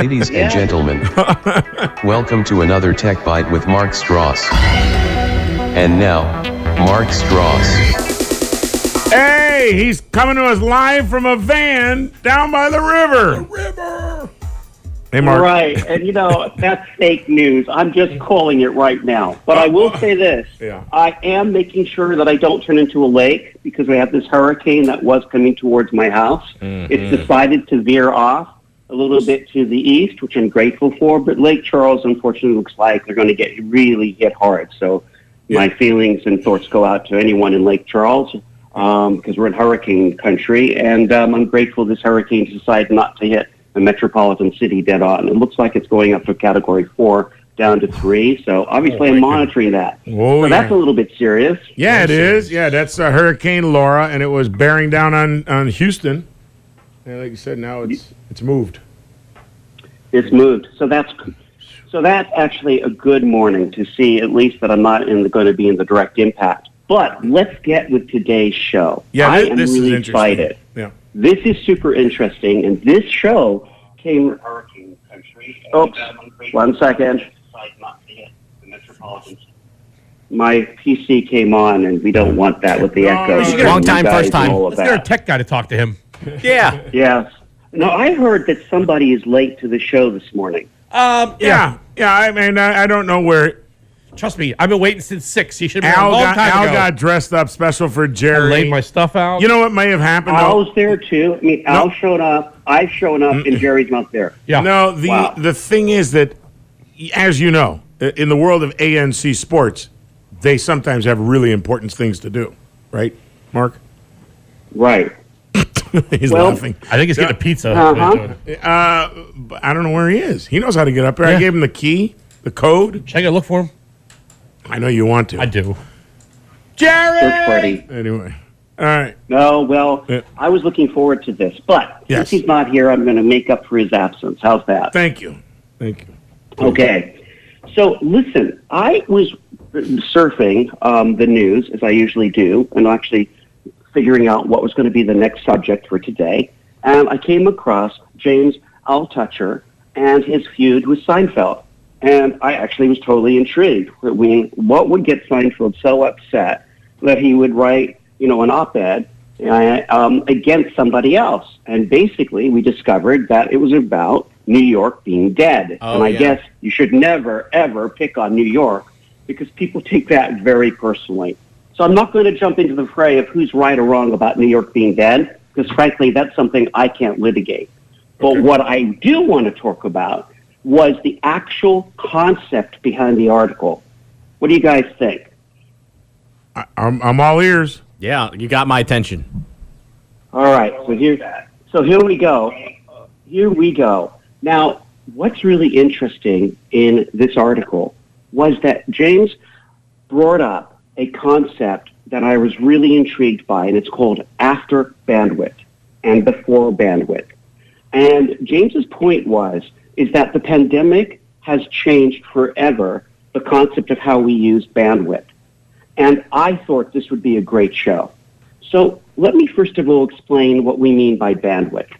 Ladies and gentlemen, welcome to another Tech Byte with Mark Stross. And now, Mark Stross. Hey, he's coming to us live from a van down by the river. The River. Hey, Mark. Right, and you know that's fake news. I'm just calling it right now. But I will say this: Yeah. I am making sure that I don't turn into a lake because we have this hurricane that was coming towards my house. It's mm-hmm. decided to veer off a little bit to the east, which I'm grateful for. But Lake Charles, unfortunately, looks like they're going to get really hit hard. So my feelings and thoughts go out to anyone in Lake Charles um, because we're in hurricane country, and um, I'm grateful this hurricane decided not to hit a metropolitan city dead on. It looks like it's going up to Category Four down to three. So obviously, I'm monitoring that. Oh, so that's a little bit serious. Yeah, it is. Yeah, that's uh, Hurricane Laura, and it was bearing down on, on Houston. And like you said, now it's it's moved. It's moved. So that's so that's actually a good morning to see at least that I'm not in the, going to be in the direct impact. But let's get with today's show. Yeah, I thi- am this really is excited. Yeah. This is super interesting, and this show came. Hurricane country. Oops. One second. My PC came on, and we don't want that with the echo. you should get and a- Long time, guys first and time. all of Let's get our tech guy to talk to him. Yeah. Yes. No, I heard that somebody is late to the show this morning. Um, Yeah, yeah. I mean, I, I don't know where Trust me, I've been waiting since six. He should have been Al a long got, time Al ago. got dressed up special for I Jerry. laid my stuff out. you know what may have happened? though? Al's there too. I mean, Al showed up. I've shown up, and Jerry's not there. yeah. No, the Wow. the thing is that, as you know, in the world of ANC sports, they sometimes have really important things to do, right, Mark? Right. He's Well- laughing. I think he's getting a pizza. Uh-huh. Uh, I don't know where he is. He knows how to get up there. I gave him the key, the code. Should I go look for him? I know you want to. I do. Search party. Anyway, all right. No, well, Yeah. I was looking forward to this, but Yes. since he's not here, I'm going to make up for his absence. How's that? Thank you. Thank you. Okay. So listen, I was surfing um, the news as I usually do, and actually figuring out what was going to be the next subject for today, and I came across James Altucher and his feud with Seinfeld, and I actually was totally intrigued. I mean, what would get Seinfeld so upset that he would write, you know, an op-ed uh, um, against somebody else? And basically, we discovered that it was about New York being dead, Oh, and I yeah. guess you should never ever pick on New York because people take that very personally. So I'm not going to jump into the fray of who's right or wrong about New York being dead because frankly that's something I can't litigate. But what I do want to talk about was the actual concept behind the article. What do you guys think? I, I'm, I'm all ears. Yeah, you got my attention. All right, so here, so here we go. Here we go. Now, what's really interesting in this article was that James brought up a concept that I was really intrigued by, and it's called after bandwidth and before bandwidth. And James's point was is that the pandemic has changed forever the concept of how we use bandwidth. And I thought this would be a great show. So let me first of all explain what we mean by bandwidth.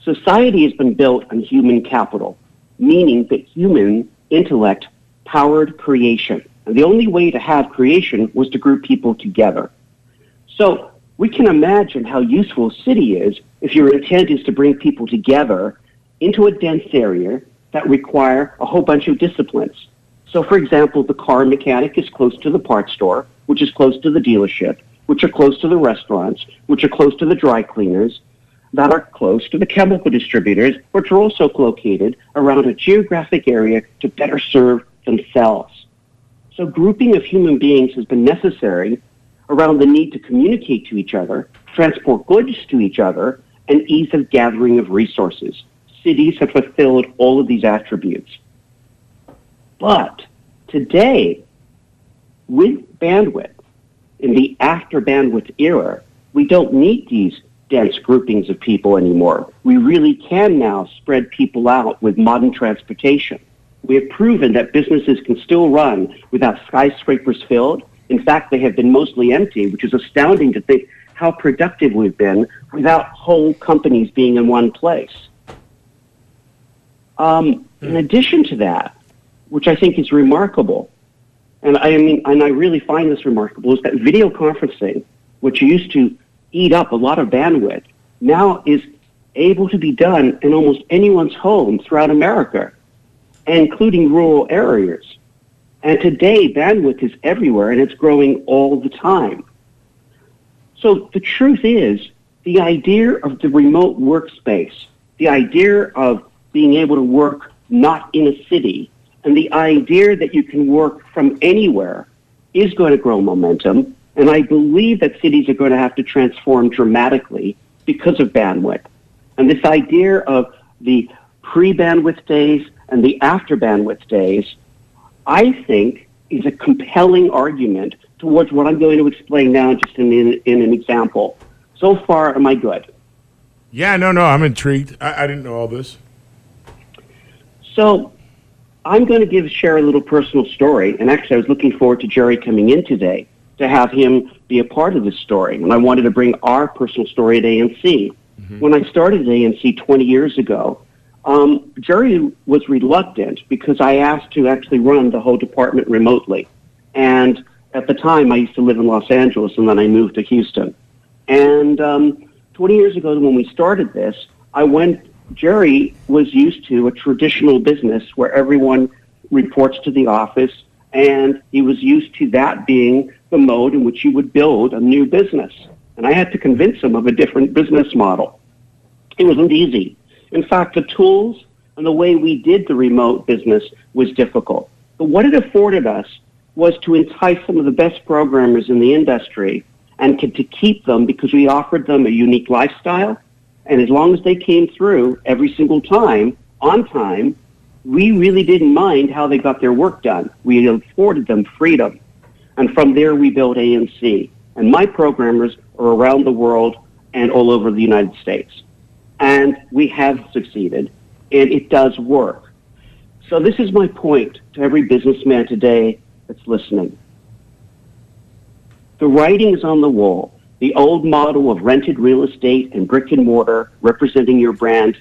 Society has been built on human capital, meaning that human intellect powered creation. And the only way to have creation was to group people together. So we can imagine how useful a city is if your intent is to bring people together into a dense area that require a whole bunch of disciplines. So, for example, the car mechanic is close to the parts store, which is close to the dealership, which are close to the restaurants, which are close to the dry cleaners, that are close to the chemical distributors, which are also located around a geographic area to better serve themselves. So, grouping of human beings has been necessary around the need to communicate to each other, transport goods to each other, and ease of gathering of resources. Cities have fulfilled all of these attributes. But today, with bandwidth, in the after bandwidth era, we don't need these dense groupings of people anymore. We really can now spread people out with modern transportation. We have proven that businesses can still run without skyscrapers filled. In fact, they have been mostly empty, which is astounding to think how productive we've been without whole companies being in one place. Um, in addition to that, which I think is remarkable, and I mean, and I really find this remarkable, is that video conferencing, which used to eat up a lot of bandwidth, now is able to be done in almost anyone's home throughout America, including rural areas. And today, bandwidth is everywhere and it's growing all the time. So the truth is, the idea of the remote workspace, the idea of being able to work not in a city, and the idea that you can work from anywhere is going to grow momentum. And I believe that cities are going to have to transform dramatically because of bandwidth. And this idea of the pre bandwidth days and the after bandwidth days, I think, is a compelling argument towards what I'm going to explain now, just in, in, in an example. So far, am I good? Yeah, no, no, I'm intrigued. I, I didn't know all this. So I'm going to give share a little personal story, and actually, I was looking forward to Jerry coming in today to have him be a part of this story, and I wanted to bring our personal story at ANC. Mm-hmm. When I started at ANC 20 years ago, um, Jerry was reluctant because I asked to actually run the whole department remotely, and at the time, I used to live in Los Angeles, and then I moved to Houston. And um, 20 years ago, when we started this, I went. Jerry was used to a traditional business where everyone reports to the office, and he was used to that being the mode in which you would build a new business. And I had to convince him of a different business model. It wasn't easy. In fact, the tools and the way we did the remote business was difficult. But what it afforded us was to entice some of the best programmers in the industry and to, keep them because we offered them a unique lifestyle. And as long as they came through every single time, on time, we really didn't mind how they got their work done. We afforded them freedom. And from there, we built ANC. And my programmers are around the world and all over the United States. And we have succeeded, and it does work. So, this is my point to every businessman today that's listening. The writing is on the wall. The old model of rented real estate and brick and mortar representing your brand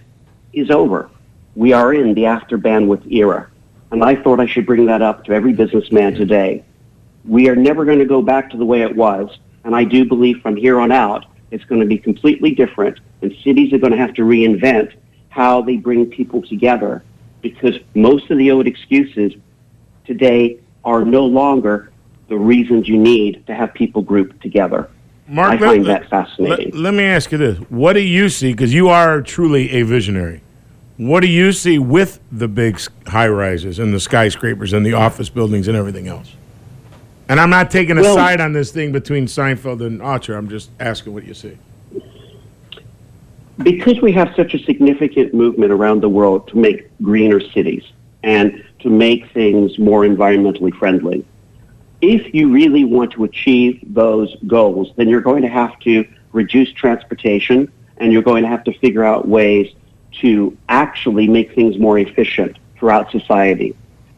is over. We are in the after bandwidth era. And I thought I should bring that up to every businessman today. We are never going to go back to the way it was. And I do believe from here on out, it's going to be completely different. And cities are going to have to reinvent how they bring people together because most of the old excuses today are no longer the reasons you need to have people grouped together. Mark, I find that fascinating. Let, let me ask you this: What do you see? Because you are truly a visionary. What do you see with the big high rises and the skyscrapers and the office buildings and everything else? And I'm not taking a Well- side on this thing between Seinfeld and Archer. I'm just asking what you see. because we have such a significant movement around the world to make greener cities and to make things more environmentally friendly, if you really want to achieve those goals, then you're going to have to reduce transportation and you're going to have to figure out ways to actually make things more efficient throughout society.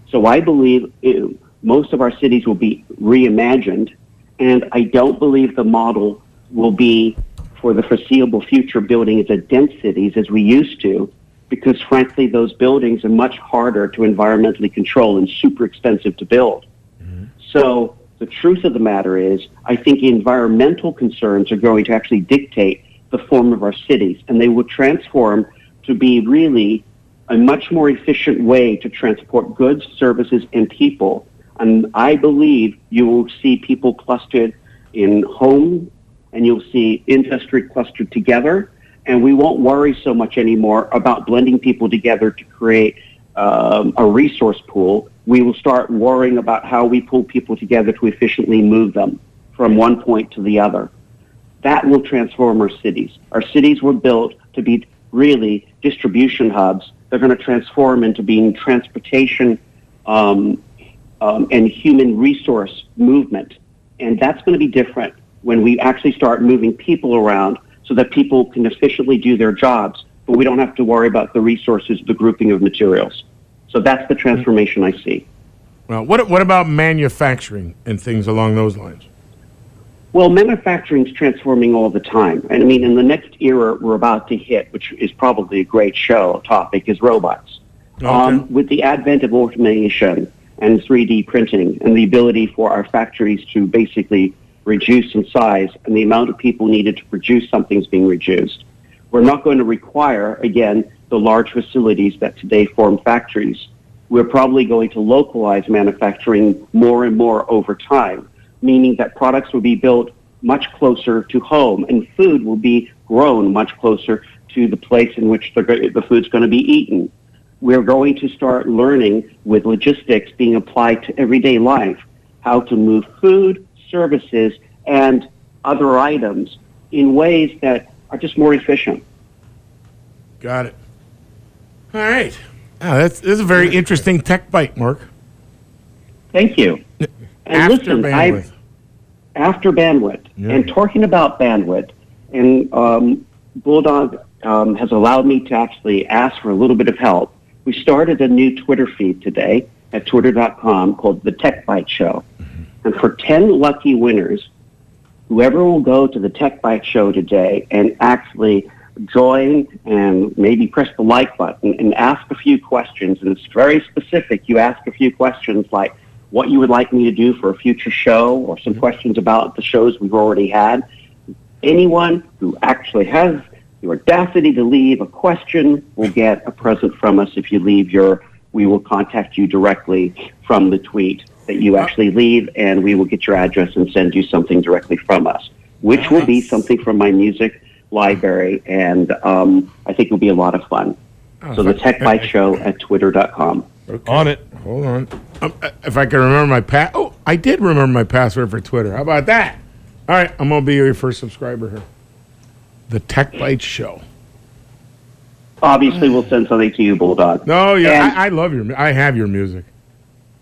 So I believe uh, most of our cities will be reimagined, and I don't believe the model will be for the foreseeable future building as a dense cities as we used to, because frankly, those buildings are much harder to environmentally control and super expensive to build. Mm-hmm. So the truth of the matter is, I think environmental concerns are going to actually dictate the form of our cities, and they will transform to be really a much more efficient way to transport goods, services, and people. And I believe you will see people clustered in homes, and you'll see industry clustered together, and we won't worry so much anymore about blending people together to create um, a resource pool. We will start worrying about how we pull people together to efficiently move them from one point to the other. That will transform our cities. Our cities were built to be really distribution hubs. They're going to transform into being transportation um, um, and human resource movement. And that's going to be different when we actually start moving people around so that people can efficiently do their jobs, but we don't have to worry about the resources, the grouping of materials. So that's the transformation I see. Well, what what about manufacturing and things along those lines? Well, manufacturing is transforming all the time. And I mean, in the next era we're about to hit, which is probably a great show topic, is robots. Um, with the advent of automation and 3D printing and the ability for our factories to basically reduce in size and the amount of people needed to produce something's being reduced. We're not going to require, again, the large facilities that today form factories. We're probably going to localize manufacturing more and more over time, meaning that products will be built much closer to home and food will be grown much closer to the place in which the, the food's going to be eaten. We're going to start learning with logistics being applied to everyday life how to move food, services, and other items in ways that are just more efficient. Got it. All right. Ah, that's this is a very interesting tech bite, Mark. Thank you. And After listen, bandwidth. I after bandwidth Yeah. and talking about bandwidth, and um, Bulldog um, has allowed me to actually ask for a little bit of help. We started a new Twitter feed today at twitter.com called the Tech Byte Show, mm-hmm. and for ten lucky winners, whoever will go to the Tech Byte Show today and actually join and maybe press the like button and ask a few questions. And it's very specific. You ask a few questions like what you would like me to do for a future show or some mm-hmm. questions about the shows we've already had. Anyone who actually has the audacity to leave a question will get a present from us if you leave your we will contact you directly from the tweet that you actually leave and we will get your address and send you something directly from us which will be something from my music library and um, i think it'll be a lot of fun so the tech byte show at twitter.com On it. Hold on. Um, if I can remember my pa Oh, I did remember my password for Twitter. How about that? All right, I'm gonna be your first subscriber here. The Tech Byte Show. obviously we'll send something to you bulldog No, yeah, And- I, I love your. I have your music.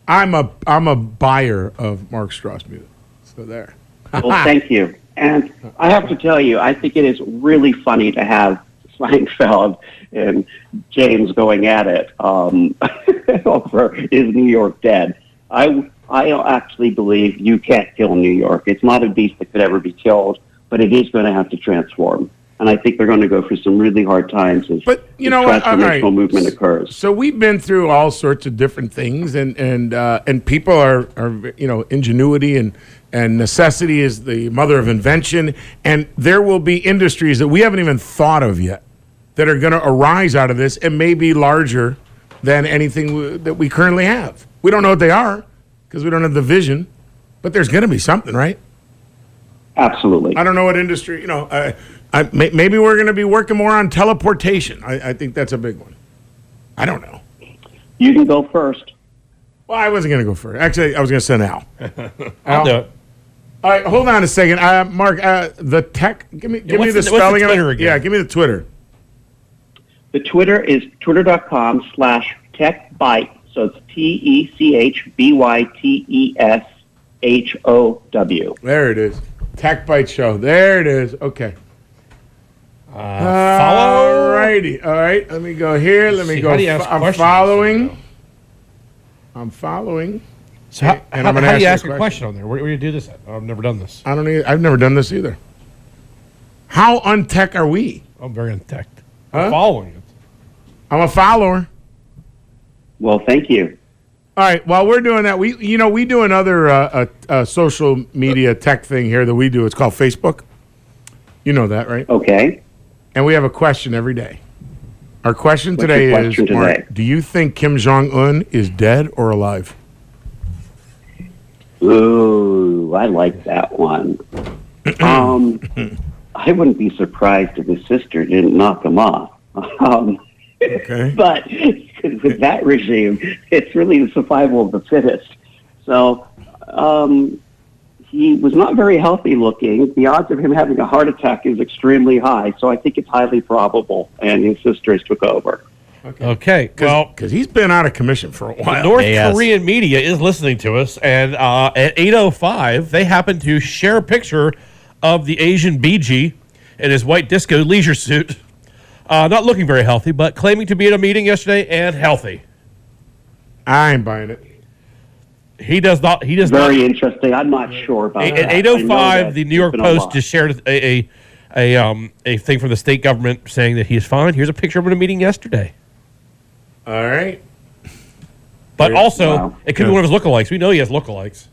I'm a I'm a buyer of Mark Stross music. So there. Well, thank you. And I have to tell you, I think it is really funny to have Seinfeld and James going at it um, over is New York dead. I I actually believe you can't kill New York. It's not a beast that could ever be killed, but it is going to have to transform. And I think they're going to go through some really hard times as But, you know what? Transformational right. movement occurs. So we've been through all sorts of different things, and and uh, and people are are you know ingenuity and and necessity is the mother of invention, and there will be industries that we haven't even thought of yet that are going to arise out of this and may be larger than anything w- that we currently have. We don't know what they are because we don't have the vision, but there's going to be something, right? Absolutely. I don't know what industry. You know, I, I, may, maybe we're going to be working more on teleportation. I, I think that's a big one. I don't know. You can go first. Well, I wasn't going to go first. Actually, I was going to send Al. I'll do it. All right, hold on a second, uh, Mark. Uh, the tech. Give me, give me the the- what's the spelling of it. Twitter again? Yeah, give me the Twitter. The Twitter is twitter.com slash techbyte. So it's T E C H B Y T E S H O W. There it is. Tech Byte Show. There it is. Okay. Uh, follow. All righty. All right. Let me go here. Let me See, go. how do you ask I'm questions? following. I'm following. So how, And how, I'm gonna how do you ask ask you a a question on there? Where, where do you do this at? I've never done this. I don't. Even, I've never done this either. How untech are we? I'm very untech. Huh? I'm following it. I'm a follower. Well, thank you. All right. While we're doing that, we you know we do another uh, uh, uh, social media tech thing here that we do. It's called Facebook. You know that, right? Okay. And we have a question every day. Our question What's today your is: question Mark. Do you think Kim Jong Un is dead or alive? Ooh, I like that one. um, I wouldn't be surprised if his sister didn't knock him off. Um, Okay. but with that regime, it's really the survival of the fittest. So um, he was not very healthy looking. The odds of him having a heart attack is extremely high. So I think it's highly probable, and his sisters took over. Okay. Well, Because he's been out of commission for a while. North Yes. Korean media is listening to us, and uh, at 8:05, they happen to share a picture of the Asian BG in his white disco leisure suit, uh, not looking very healthy, but claiming to be at a meeting yesterday and healthy. I ain't buying it. He does not. He does not Very not. interesting. I'm not sure about At that. I eight know oh five, that the New York Post just shared a a, a um a thing from the state government saying that he is fine. Here's a picture of him at a meeting yesterday. All right. But also, Wow. it could be one of his lookalikes. We know he has lookalikes.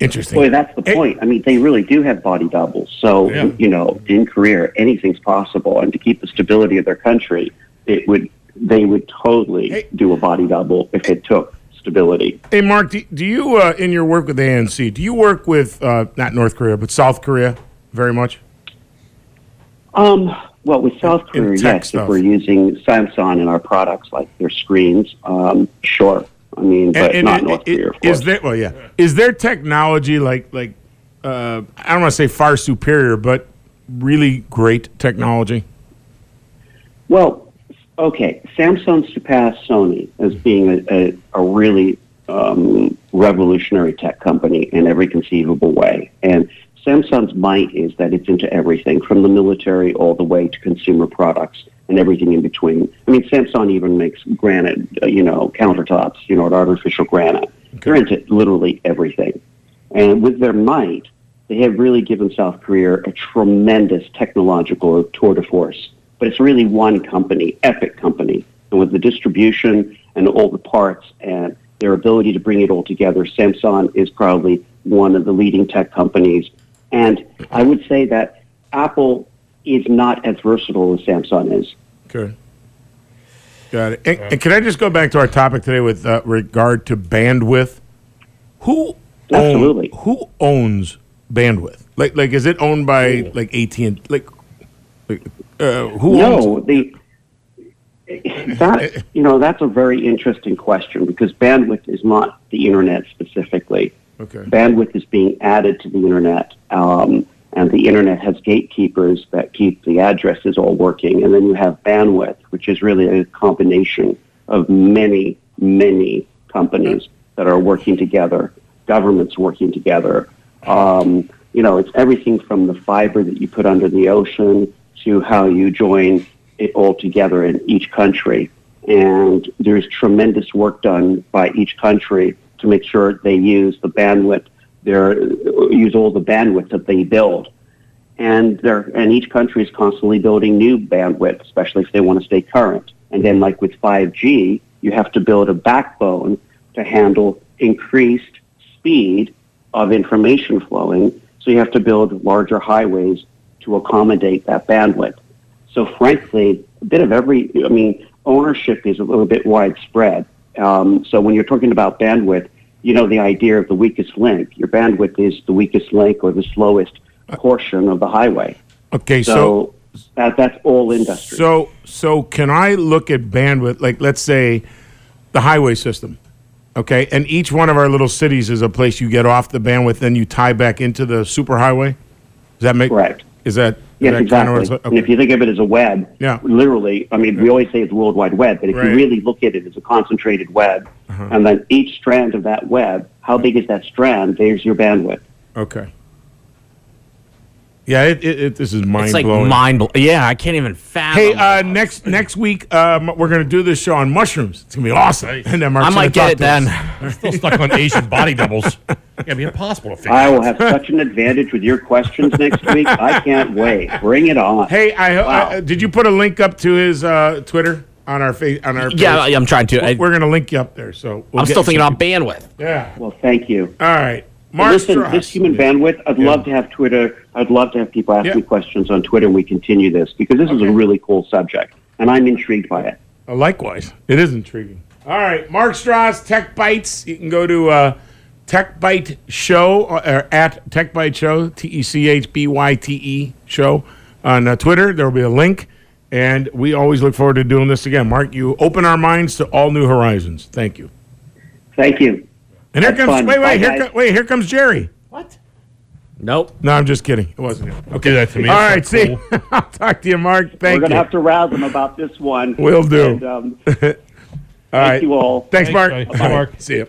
Interesting. Boy, that's the Hey- point. I mean, they really do have body doubles. So, Yeah. you know, in Korea, anything's possible. And to keep the stability of their country, it would they would totally Hey. do a body double if it took stability. Hey, Mark, do, do you, uh, in your work with ANC, do you work with, uh, not North Korea, but South Korea very much? Um, well, with South Korea, yes, stuff. if we're using Samsung in our products, like their screens, um, sure. I mean, but And- not and North it- Korea, of Is there, well, yeah. Is their technology like, like, uh, I don't want to say far superior, but really great technology? Well, okay, Samsung surpassed Sony as being a, a, a really um, revolutionary tech company in every conceivable way. And Samsung's might is that it's into everything, from the military all the way to consumer products and everything in between. I mean, Samsung even makes granite, uh, you know, countertops, you know, artificial granite. They're into literally everything. And with their might, they have really given South Korea a tremendous technological tour de force. But it's really one company, epic company. And with the distribution and all the parts and their ability to bring it all together, Samsung is probably one of the leading tech companies. And I would say that Apple is not as versatile as Samsung is. Good. Got it. And, and can I just go back to our topic today with uh, regard to bandwidth? Who own- Absolutely. who owns bandwidth? Like, like is it owned by like AT and like, like uh, who? No, the that you know that's a very interesting question because bandwidth is not the internet specifically. Okay. Bandwidth is being added to the internet, um, and the internet has gatekeepers that keep the addresses all working, and then you have bandwidth, which is really a combination of many, many companies that are working together, governments working together. Um, you know, it's everything from the fiber that you put under the ocean to how you join it all together in each country. And there's tremendous work done by each country to make sure they use the bandwidth, their, use all the bandwidth that they build. And they're, and each country is constantly building new bandwidth, especially if they want to stay current. And then like with 5G, you have to build a backbone to handle increased speed of information flowing. So you have to build larger highways to accommodate that bandwidth. So frankly, a bit of every, I mean, ownership is a little bit widespread. Um, so when you're talking about bandwidth, you know the idea of the weakest link. Your bandwidth is the weakest link or the slowest portion of the highway. Okay, so So, that, that's all industry. so so can I look at bandwidth? Like, let's say the highway system. Okay, and each one of our little cities is a place you get off the bandwidth, then you tie back into the superhighway. Does that make Correct. Is that Yes, is that kinda what exactly. it's- And if you think of it as a web, Yeah. literally, I mean, we always say it's the World Wide Web, but if Right. Uh-huh. you really look at it it's a concentrated web, and then each strand of that web, how big is that strand? There's your bandwidth. Okay. Yeah, it, it, it this is mind It's like blowing. mind blowing. Yeah, I can't even fathom. Hey, uh, next next week um, we're gonna do this show on mushrooms. It's gonna be awesome. Nice. And then Mark's I might get it to us. then. Still stuck on Asian body doubles. It'd be impossible to figure I out. will have such an advantage with your questions next week. I can't wait. Bring it on. Hey, I, Wow. I did you put a link up to his uh, Twitter on our face on our Yeah, page? I'm trying to. I, we're gonna link you up there. So we'll I'm get still thinking some- about bandwidth. Yeah. Well, thank you. All right, Mark Listen, Stross. this human bandwidth, I'd love to have Twitter. I'd love to have people ask Yeah. me questions on Twitter and we continue this because this is a really cool subject and I'm intrigued by it. Uh, likewise, it is intriguing. All right, Mark Stross, Tech Bytes. You can go to uh, Tech Byte Show uh, or at Tech Byte Show, T E C H B Y T E Show on uh, Twitter. There will be a link, and we always look forward to doing this again. Mark, you open our minds to all new horizons. Thank you. Thank you. And here Have comes fun. wait Bye, wait here co- wait here comes Jerry. What? Nope. No, I'm just kidding. It wasn't him. Okay, that to me. All right, It's see, cool. I'll talk to you, Mark. Thank We're Thank going to have to rouse him about this one. We'll do. And, um, all thank right. you all. Thanks, Thanks, Mark. Bye. Bye, Mark. See you.